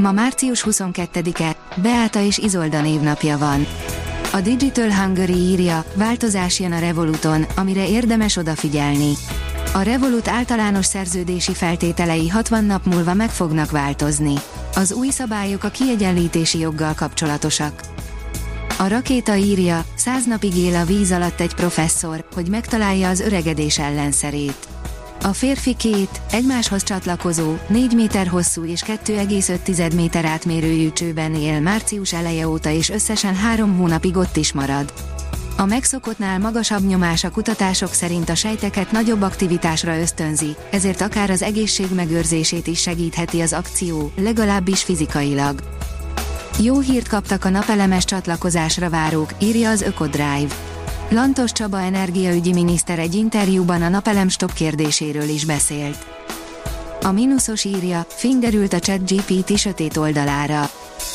Ma március 22-e, Beáta és Izolda névnapja van. A Digital Hungary írja, változás jön a Revoluton, amire érdemes odafigyelni. A Revolut általános szerződési feltételei 60 nap múlva meg fognak változni. Az új szabályok a kiegyenlítési joggal kapcsolatosak. A rakéta írja, száz napig él a víz alatt egy professzor, hogy megtalálja az öregedés ellenszerét. A férfi két, egymáshoz csatlakozó, 4 méter hosszú és 2,5 méter átmérőjű csőben él március eleje óta és összesen három hónapig ott is marad. A megszokottnál magasabb nyomás a kutatások szerint a sejteket nagyobb aktivitásra ösztönzi, ezért akár az egészség megőrzését is segítheti az akció, legalábbis fizikailag. Jó hírt kaptak a napelemes csatlakozásra várók, írja az Ökodrive. Lantos Csaba energiaügyi miniszter egy interjúban a napelem stop kérdéséről is beszélt. A mínuszos írja, fingerült a ChatGPT sötét oldalára.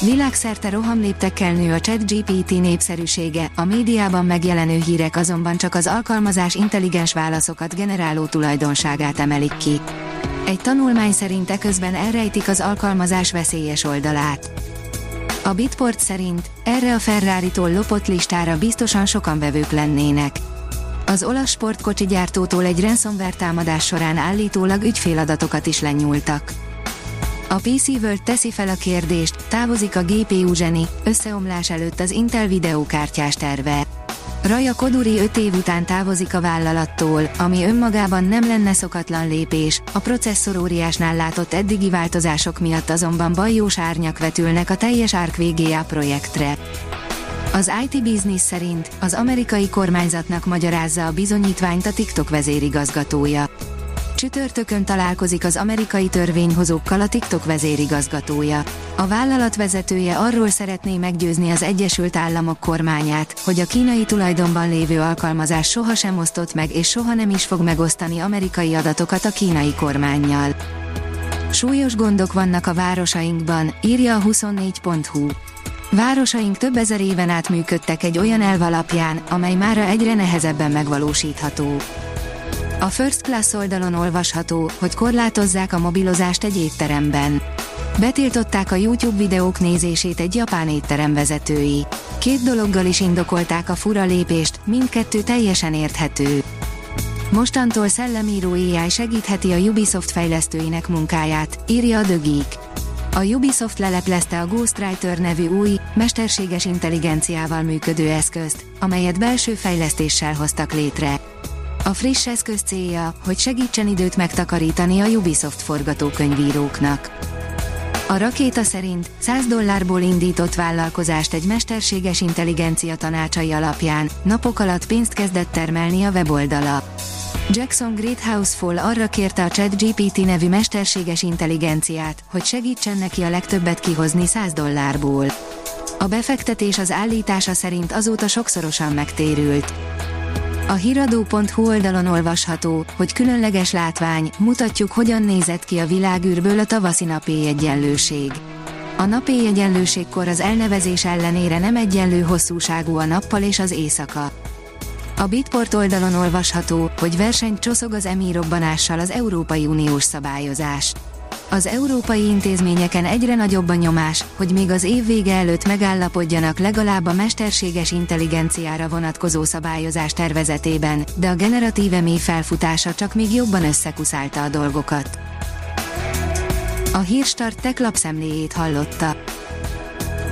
Világszerte rohamléptekkel nő a ChatGPT népszerűsége, a médiában megjelenő hírek azonban csak az alkalmazás intelligens válaszokat generáló tulajdonságát emelik ki. Egy tanulmány szerint eközben elrejtik az alkalmazás veszélyes oldalát. A Bitport szerint erre a Ferrari-tól lopott listára biztosan sokan vevők lennének. Az olasz sportkocsi gyártótól egy ransomware támadás során állítólag ügyféladatokat is lenyúltak. A PC World teszi fel a kérdést, távozik a GPU zseni, összeomlás előtt az Intel videókártyás terve. Raja Koduri 5 év után távozik a vállalattól, ami önmagában nem lenne szokatlan lépés, a processzor látott eddigi változások miatt azonban bajós árnyak vetülnek a teljes Arc VGA projektre. Az IT Business szerint az amerikai kormányzatnak magyarázza a bizonyítványt a TikTok vezérigazgatója. Csütörtökön találkozik az amerikai törvényhozókkal a TikTok vezérigazgatója. A vállalat vezetője arról szeretné meggyőzni az Egyesült Államok kormányát, hogy a kínai tulajdonban lévő alkalmazás sohasem osztott meg és soha nem is fog megosztani amerikai adatokat a kínai kormányjal. Súlyos gondok vannak a városainkban, írja a 24.hu. Városaink több ezer éven át működtek egy olyan elv alapján, amely mára egyre nehezebben megvalósítható. A First Class oldalon olvasható, hogy korlátozzák a mobilozást egy étteremben. Betiltották a YouTube videók nézését egy japán étterem vezetői. Két dologgal is indokolták a fura lépést, mindkettő teljesen érthető. Mostantól szellemíró AI segítheti a Ubisoft fejlesztőinek munkáját, írja a The. A Ubisoft leleplezte a Ghostwriter nevű új, mesterséges intelligenciával működő eszközt, amelyet belső fejlesztéssel hoztak létre. A friss eszköz célja, hogy segítsen időt megtakarítani a Ubisoft forgatókönyvíróknak. A rakéta szerint 100 dollárból indított vállalkozást egy mesterséges intelligencia tanácsai alapján napok alatt pénzt kezdett termelni a weboldala. Jackson Greathouse Fall arra kérte a ChatGPT nevű mesterséges intelligenciát, hogy segítsen neki a legtöbbet kihozni 100 dollárból. A befektetés az állítása szerint azóta sokszorosan megtérült. A hiradó.hu oldalon olvasható, hogy különleges látvány, mutatjuk hogyan nézett ki a világűrből a tavaszi napi egyenlőség. A napi egyenlőségkor az elnevezés ellenére nem egyenlő hosszúságú a nappal és az éjszaka. A Bitport oldalon olvasható, hogy versenyt csoszog az emi robbanással az Európai Uniós szabályozás. Az európai intézményeken egyre nagyobb a nyomás, hogy még az év vége előtt megállapodjanak legalább a mesterséges intelligenciára vonatkozó szabályozás tervezetében, de a generatív EMI felfutása csak még jobban összekuszálta a dolgokat. A Hírstart tech lapszemléjét hallotta.